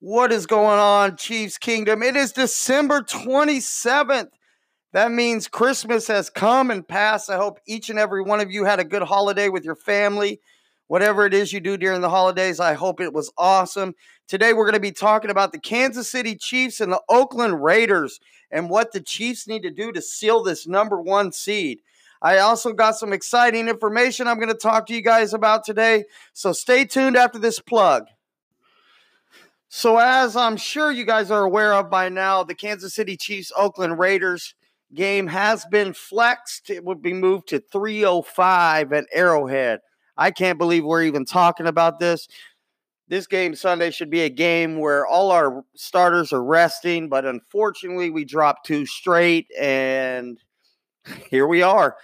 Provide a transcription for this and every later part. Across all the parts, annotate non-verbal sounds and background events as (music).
What is going on, Chiefs Kingdom? It is December 27th. That means Christmas has come and passed. I hope each and every one of you had a good holiday with your family. Whatever it is you do during the holidays, I hope it was awesome. Today, we're going to be talking about the Kansas City Chiefs and the Oakland Raiders and what the Chiefs need to do to seal this number one seed. I also got some exciting information I'm going to talk to you guys about today. So stay tuned after this plug. So, as I'm sure you guys are aware of by now, the Kansas City Chiefs Oakland Raiders game has been flexed. It would be moved to 305 at Arrowhead. I can't believe we're even talking about this. This game Sunday should be a game where all our starters are resting, but unfortunately, we dropped two straight, and (laughs) here we are.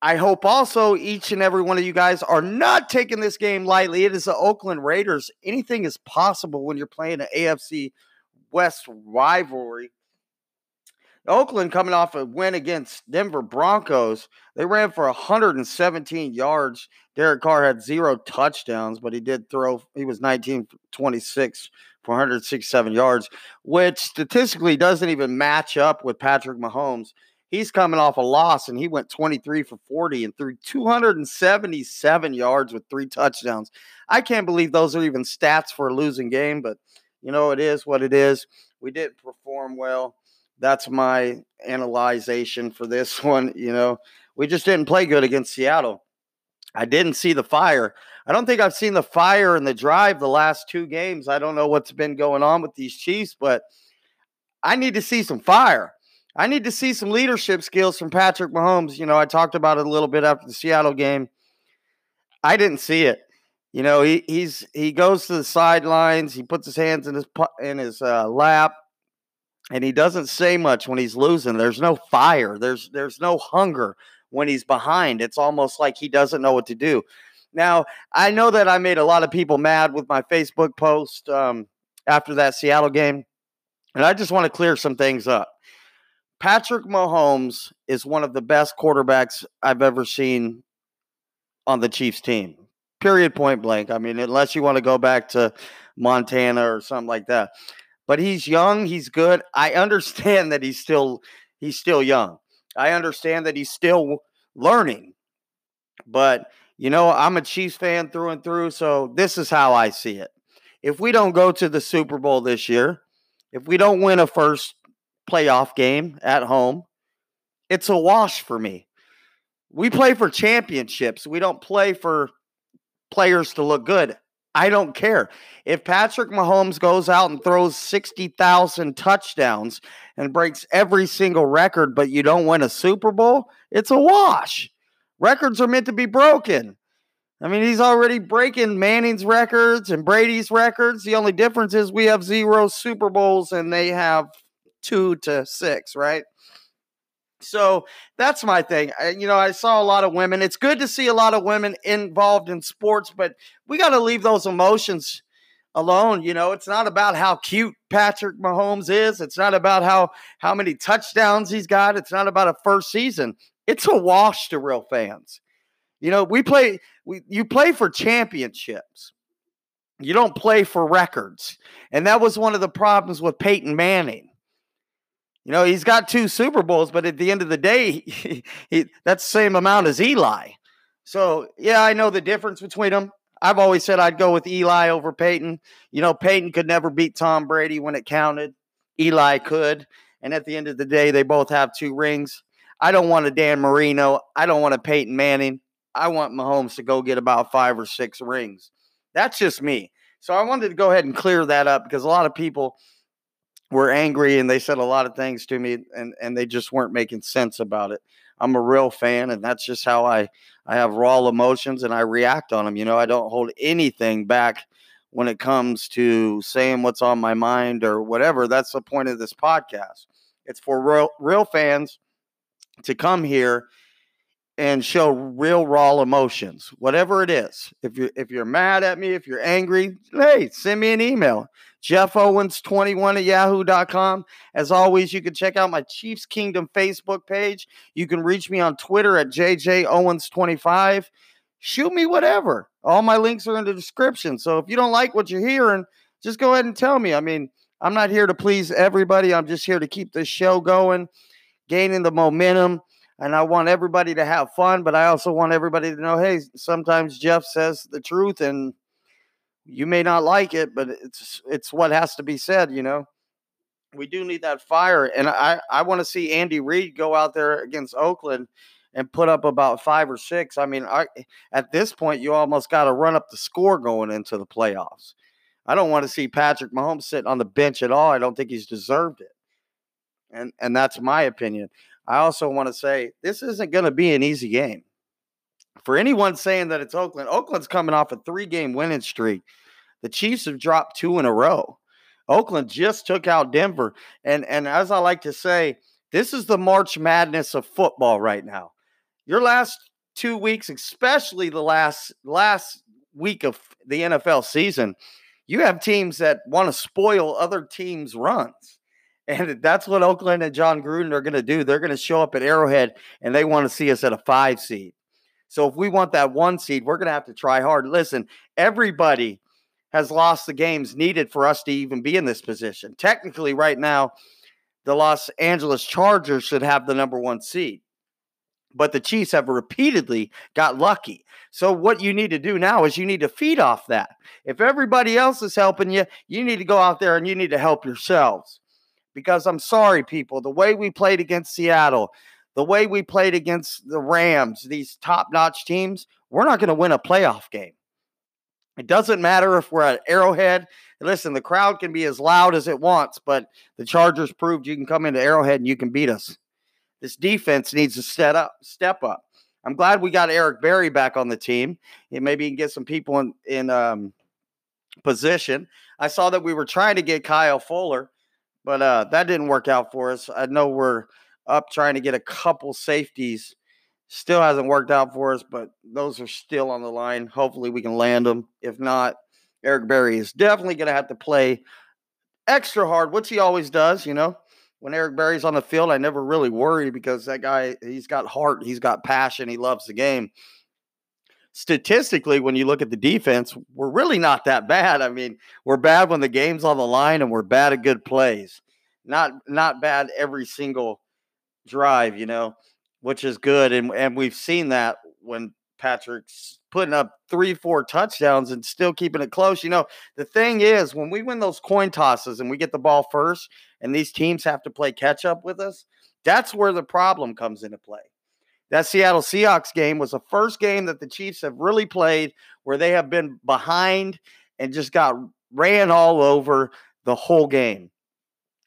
I hope also each and every one of you guys are not taking this game lightly. It is the Oakland Raiders. Anything is possible when you're playing an AFC West rivalry. Oakland coming off a win against Denver Broncos. They ran for 117 yards. Derek Carr had zero touchdowns, but he did throw. He was 19 26 for 167 yards, which statistically doesn't even match up with Patrick Mahomes. He's coming off a loss and he went 23 for 40 and threw 277 yards with three touchdowns. I can't believe those are even stats for a losing game, but you know, it is what it is. We didn't perform well. That's my analyzation for this (laughs) one. You know, we just didn't play good against Seattle. I didn't see the fire. I don't think I've seen the fire in the drive the last two games. I don't know what's been going on with these Chiefs, but I need to see some fire. I need to see some leadership skills from Patrick Mahomes. You know, I talked about it a little bit after the Seattle game. I didn't see it. You know, he he's he goes to the sidelines. He puts his hands in his in his uh, lap, and he doesn't say much when he's losing. There's no fire. There's there's no hunger when he's behind. It's almost like he doesn't know what to do. Now, I know that I made a lot of people mad with my Facebook post um, after that Seattle game, and I just want to clear some things up. Patrick Mahomes is one of the best quarterbacks I've ever seen on the Chiefs team. Period, point blank. I mean, unless you want to go back to Montana or something like that. But he's young, he's good. I (laughs) understand that he's still he's still young. I understand that he's still learning. But you know, I'm a Chiefs fan through and through, so this is how I see it. If we don't go to the Super Bowl this year, if we don't win a first playoff game at home, it's a wash for me. We play for championships. We don't play for players to look good. I don't care. If Patrick Mahomes goes out and throws 60,000 touchdowns and breaks every single record, but you don't win a Super Bowl, it's a wash. Records are meant to be broken. I mean, he's already breaking Manning's records and Brady's records. The only difference is we have zero Super Bowls and they have two to six, right? So that's my thing. I, you know, I saw a lot of women. It's good to see a lot of women involved in sports, but we got to leave those emotions alone. You know, it's not about how cute Patrick Mahomes is. It's not about how how many touchdowns he's got. It's not about a first season. It's a wash to real fans. You know, we play we you play for championships. You don't play for records. And that was one of the problems with Peyton Manning. You know, he's got two Super Bowls, but at the end of the day, he, (laughs) he, that's the same amount as Eli. So, yeah, I know the difference between them. I've always said I'd go with Eli over Peyton. You know, Peyton could never beat Tom Brady when it counted. Eli could. And at the end of the day, they both have two rings. I don't want a Dan Marino. I don't want a Peyton Manning. I want Mahomes to go get about five or six rings. That's just me. So I wanted to go ahead and clear that up because a lot of people – were angry and they said a lot of things to me and and they just weren't making sense about it. I'm a real fan and that's just how I I have raw emotions and I react on them. You know, I don't hold anything back when it comes to saying what's on my mind or whatever. That's the point of this podcast. It's for real real fans to come here and show real raw emotions, whatever it is. If you're if you're mad at me, if you're angry, hey, send me an email. Jeff Owens 21 at yahoo.com. As always, you can check out my Chiefs Kingdom Facebook page. You can reach me on Twitter at JJ Owens 25. Shoot me whatever. All my links are in the description. So if you don't like what you're hearing, just go ahead and tell me. I mean, I'm not here to please everybody. I'm just here to keep this show going, gaining the momentum. And I want everybody to have fun, but I also want everybody to know hey, sometimes Jeff says the truth and you may not like it, but it's it's what has to be said, you know. We do need that fire. And I, I want to see Andy Reid go out there against Oakland and put up about five or six. I mean, I, at this point, you almost got to run up the score going into the playoffs. I don't want to see Patrick Mahomes sitting on the bench at all. I don't think he's deserved it. And and that's my opinion. I also want to say this isn't going to be an easy game. For anyone saying that it's Oakland, Oakland's coming off a three-game winning streak. The Chiefs have dropped two in a row. Oakland just took out Denver. And and as I like to say, this is the March Madness of football right now. Your last two weeks, especially the last last week of the NFL season, you have teams that want to spoil other teams' runs. And that's what Oakland and Jon Gruden are going to do. They're going to show up at Arrowhead and they want to see us at a five seed. So if we want that one seed, we're going to have to try hard. Listen, everybody has lost the games needed for us to even be in this position. Technically, right now, the Los Angeles Chargers should have the number one seed but the Chiefs have repeatedly got lucky. So what you need to do now is you need to feed off that. If everybody else is helping you, you need to go out there and you need to help yourselves. Because I'm sorry, people, the way we played against Seattle, the way we played against the Rams, these top-notch teams, we're not going to win a playoff game. It doesn't matter if we're at Arrowhead. Listen, the crowd can be as loud as it wants, but the Chargers proved you can come into Arrowhead and you can beat us. This defense needs to step up. Step up. I'm glad we got Eric Berry back on the team. And maybe he can get some people in in um, position. I saw that we were trying to get Kyle Fuller, but uh, that didn't work out for us. I know we're up trying to get a couple safeties. Still hasn't worked out for us, but those are still on the line. Hopefully, we can land them. If not, Eric Berry is definitely going to have to play extra hard, which he always does, you know when Eric Berry's on the field, I never really worry because that guy, he's got heart, he's got passion, he loves the game. Statistically, when you look at the defense, we're really not that bad. I mean, we're bad when the game's on the line and we're bad at good plays. Not not bad every single drive, you know, which is good. And and we've seen that when Patrick's putting up three, four touchdowns and still keeping it close. You know, the thing is, when we win those coin tosses and we get the ball first, and these teams have to play catch up with us, that's where the problem comes into play. That Seattle Seahawks game was the first game that the Chiefs have really played where they have been behind and just got ran all over the whole game.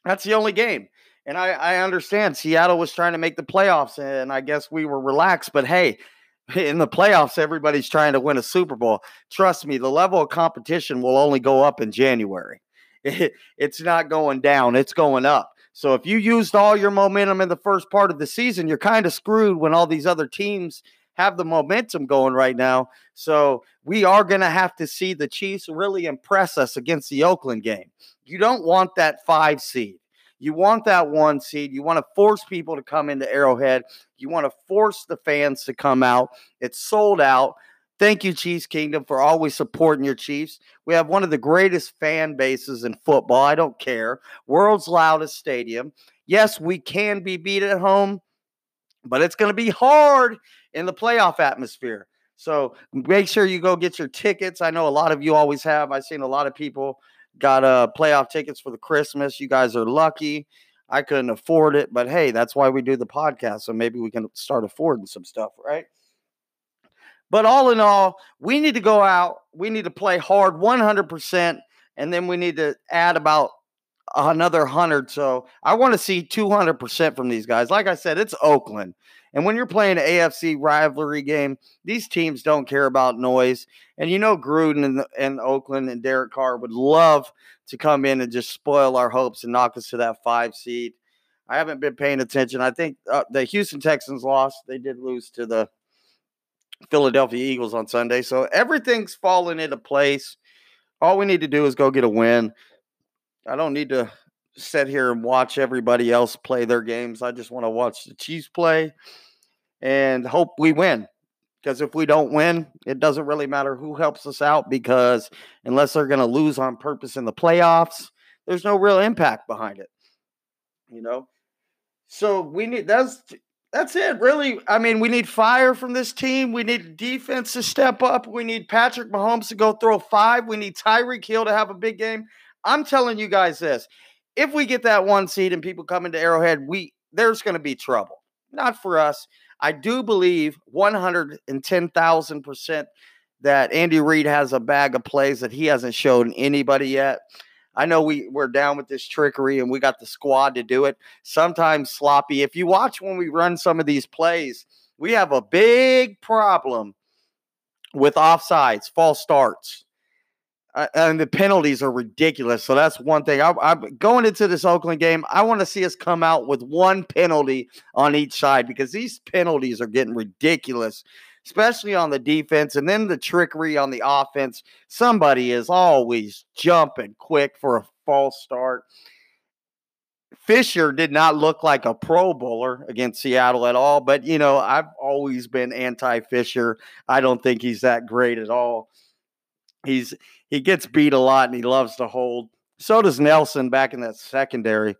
That's the only game. And I, I understand Seattle was trying to make the playoffs, and I guess we were relaxed, but hey, (laughs) in the playoffs, everybody's trying to win a Super Bowl. Trust me, the level of competition will only go up in January. It, (laughs) it's not going down, it's going up. So if you used all your momentum in the first part of the season, you're kind of screwed when all these other teams have the momentum going right now. So we are going to have to see the Chiefs really impress us against the Oakland game. You don't want that five seed. You want that one seed. You want to force people to come into Arrowhead. You want to force the fans to come out. It's sold out. Thank you, Chiefs Kingdom, for always supporting your Chiefs. We have one of the greatest fan bases in football. I don't care. World's loudest stadium. Yes, we can be beat at home, but it's going to be hard in the playoff atmosphere. So make sure you go get your tickets. I know a lot of you always have. I've seen a lot of people got uh playoff tickets for the Christmas. You guys are lucky. I couldn't afford it, but hey, that's why we do the podcast. So maybe we can start affording some stuff, right? But all in all, we need to go out. We need to play hard 100%. And then we need to add about another 100. So I want to see 200% from these guys. Like I said, it's Oakland. And when you're playing an AFC rivalry game, these teams don't care about noise. And you know, Gruden and, and Oakland and Derek Carr would love to come in and just spoil our hopes and knock us to that five seed. I haven't been paying attention. I think uh, the Houston Texans lost. They did lose to the Philadelphia Eagles on Sunday. So everything's falling into place. All we need to do is go get a win. I don't need to sit here and watch everybody else play their games. I just want to watch the Chiefs play and hope we win. Because if we don't win, it doesn't really matter who helps us out because unless they're going to lose on purpose in the playoffs, there's no real impact behind it. You know? So we need that's that's it, really. I mean, we need fire from this team. We need defense to step up. We need Patrick Mahomes to go throw five. We need Tyreek Hill to have a big game. I'm telling you guys this. If we get that one seed and people come into Arrowhead, we there's going to be trouble. Not for us. I do believe 110,000% that Andy Reid has a bag of plays that he hasn't shown anybody yet. I know we, we're down with this trickery and we got the squad to do it. Sometimes sloppy. If you watch when we run some of these plays, we have a big problem with offsides, false starts. Uh, and the penalties are ridiculous. So that's one thing. I, am going into this Oakland game. I want to see us come out with one penalty on each side because these penalties are getting ridiculous, especially on the defense, and then the trickery on the offense. Somebody is always jumping quick for a false start. Fisher did not look like a Pro Bowler against Seattle at all, but you know I've always been anti Fisher. I don't think he's that great at all. He's he gets beat a lot and he loves to hold. So does Nelson back in that secondary.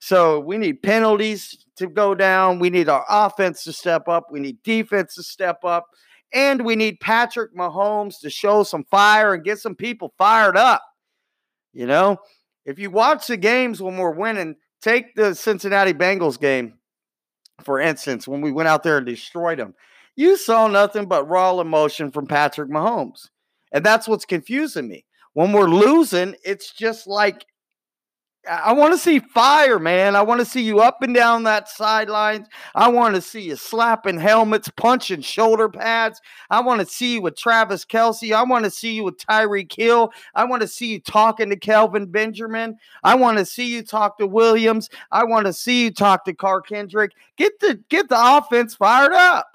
So we need penalties to go down. We need our offense to step up. We need defense to step up. And we need Patrick Mahomes to show some fire and get some people fired up. You know, if you watch the games when we're winning, take the Cincinnati Bengals game, for instance, when we went out there and destroyed them. You saw nothing but raw emotion from Patrick Mahomes. And that's what's confusing me. When we're losing, it's just like I want to see fire, man. I want to see you up and down that sidelines. I want to see you slapping helmets, punching shoulder pads. I want to see you with Travis Kelce. I want to see you with Tyreek Hill. I want to see you talking to Kelvin Benjamin. I want to see you talk to Williams. I want to see you talk to Carl Kendrick. Get the get the offense fired up.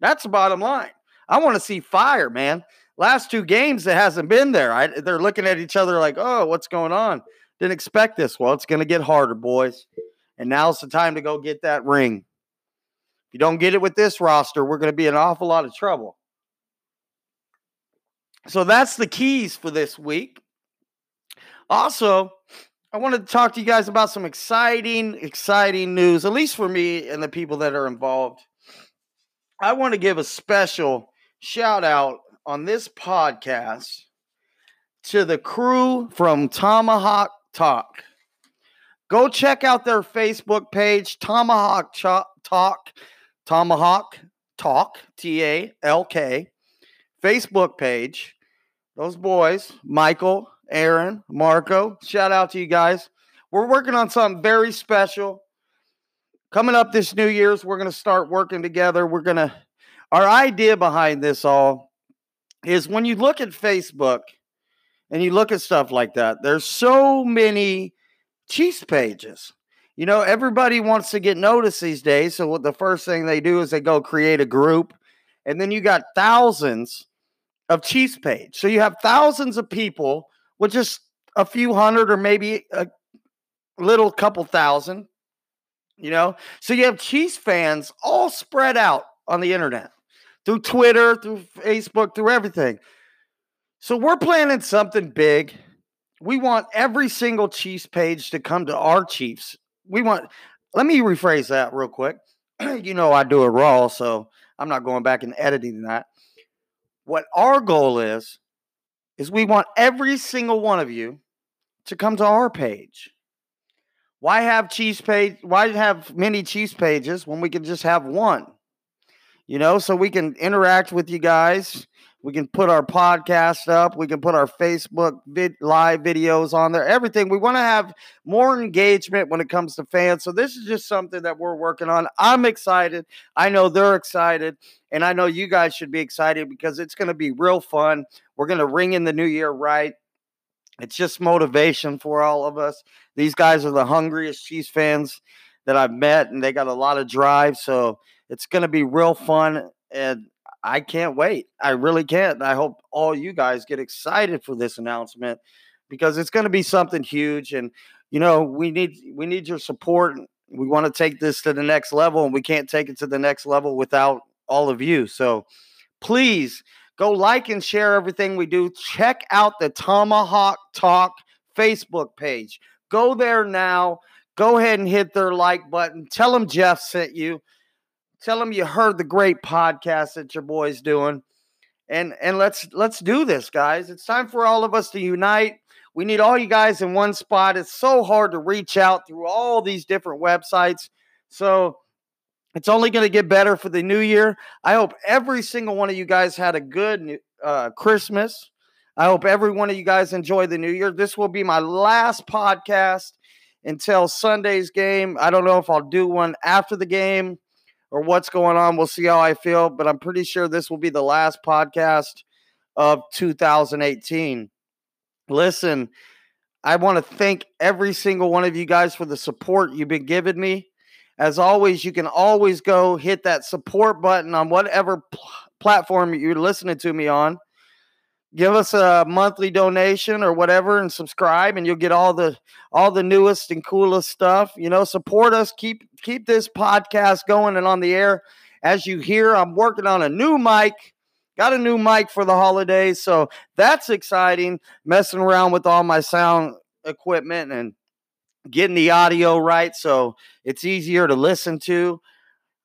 That's the bottom line. I want to see fire, man. Last two games, it hasn't been there. I, they're looking at each other like, oh, what's going on? Didn't expect this. Well, it's going to get harder, boys. And now's the time to go get that ring. If you don't get it with this roster, we're going to be in an awful lot of trouble. So that's the keys for this week. Also, I wanted to talk to you guys about some exciting, exciting news, at least for me and the people that are involved. I want to give a special shout out on this podcast to the crew from Tomahawk Talk. Go check out their Facebook page, Tomahawk Talk, Tomahawk Talk, T A L K, Facebook page. Those boys, Michael, Aaron, Marco, shout out to you guys. We're working on something very special. Coming up this New Year's, we're going to start working together. We're going to our idea behind this all is when you look at Facebook and you look at stuff like that, there's so many Chiefs pages. You know, everybody wants to get noticed these days. So what the first thing they do is they go create a group, and then you got thousands of Chiefs page. So you have thousands of people with just a few hundred or maybe a little couple thousand, you know. So you have Chiefs fans all spread out on the internet through Twitter, through Facebook, through everything. So we're planning something big. We want every single Chiefs page to come to our Chiefs. We want, let me rephrase that real quick. (clears throat) you know, I do it raw, so I'm not going back and editing that. What our goal is, is we want every single one of you to come to our page. Why have Chiefs page? Why have many Chiefs pages when we can just have one? You know, so we can interact with you guys. We can put our podcast up. We can put our Facebook vid- live videos on there. Everything. We want to have more engagement when it comes to fans. So this is just something that we're working on. I'm excited. I know they're excited, and I know you guys should be excited because it's going to be real fun. We're going to ring in the new year right. It's just motivation for all of us. These guys are the hungriest Chiefs fans that I've met, and they got a lot of drive. So it's going to be real fun, and I can't wait. I really can't. I hope all you guys get excited for this announcement because it's going to be something huge, and you know we need we need your support. We want to take this to the next level, and we can't take it to the next level without all of you. So please go like and share everything we do. Check out the Tomahawk Talk Facebook page. Go there now. Go ahead and hit their like button. Tell them Jeff sent you. Tell them you heard the great podcast that your boy's doing. And and let's let's do this, guys. It's time for all of us to unite. We need all you guys in one spot. It's so hard to reach out through all these different websites. So it's only going to get better for the new year. I hope every single one of you guys had a good uh, Christmas. I hope every one of you guys enjoy the new year. This will be my last podcast until Sunday's game. I don't know if I'll do one after the game or what's going on. We'll see how I feel, but I'm pretty sure this will be the last podcast of 2018. Listen, I want to thank every single one of you guys for the support you've been giving me. As always, you can always go hit that support button on whatever pl- platform you're listening to me on. Give us a monthly donation or whatever and subscribe and you'll get all the all the newest and coolest stuff. You know, support us, keep keep this podcast going and on the air. As you hear, I'm working on a new mic. Got a new mic for the holidays, so that's exciting. Messing around with all my sound equipment and getting the audio right so it's easier to listen to.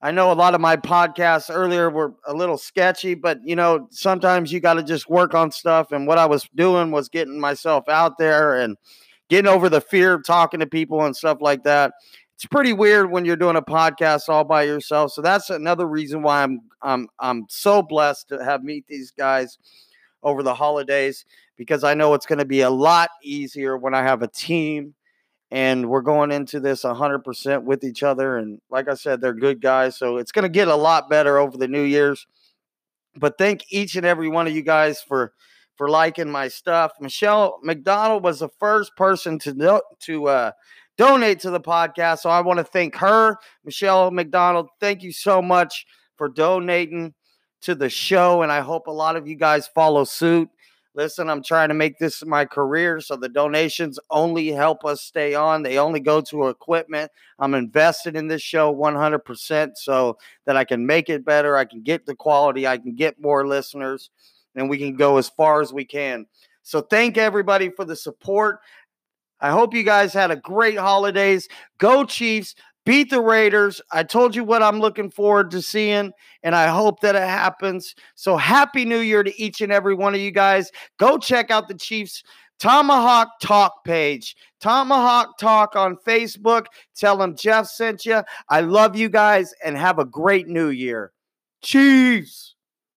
I know a lot of my podcasts earlier were a little sketchy, but you know, sometimes you got to just work on stuff. And what I was doing was getting myself out there and getting over the fear of talking to people and stuff like that. It's pretty weird when you're doing a podcast all by yourself. So that's another reason why I'm I'm I'm so blessed to have meet these guys over the holidays because I know it's going to be a lot easier when I have a team and we're going into this 100% with each other and like i said they're good guys so it's going to get a lot better over the new years. But thank each and every one of you guys for for liking my stuff. Michelle mcdonald was the first person to do, to uh, donate to the podcast so i want to thank her. Michelle mcdonald thank you so much for donating to the show and i hope a lot of you guys follow suit listen, I'm trying to make this my career. So the donations only help us stay on. They only go to equipment. I'm invested in this show 100% so that I can make it better. I can get the quality. I can get more listeners and we can go as far as we can. So thank everybody for the support. I hope you guys had a great holidays. Go Chiefs beat the Raiders. I told you what I'm looking forward to seeing, and I hope that it happens. So, happy new year to each and every one of you guys. Go check out the Chiefs Tomahawk Talk page. Tomahawk Talk on Facebook. Tell them Jeff sent you. I love you guys and have a great new year. Chiefs.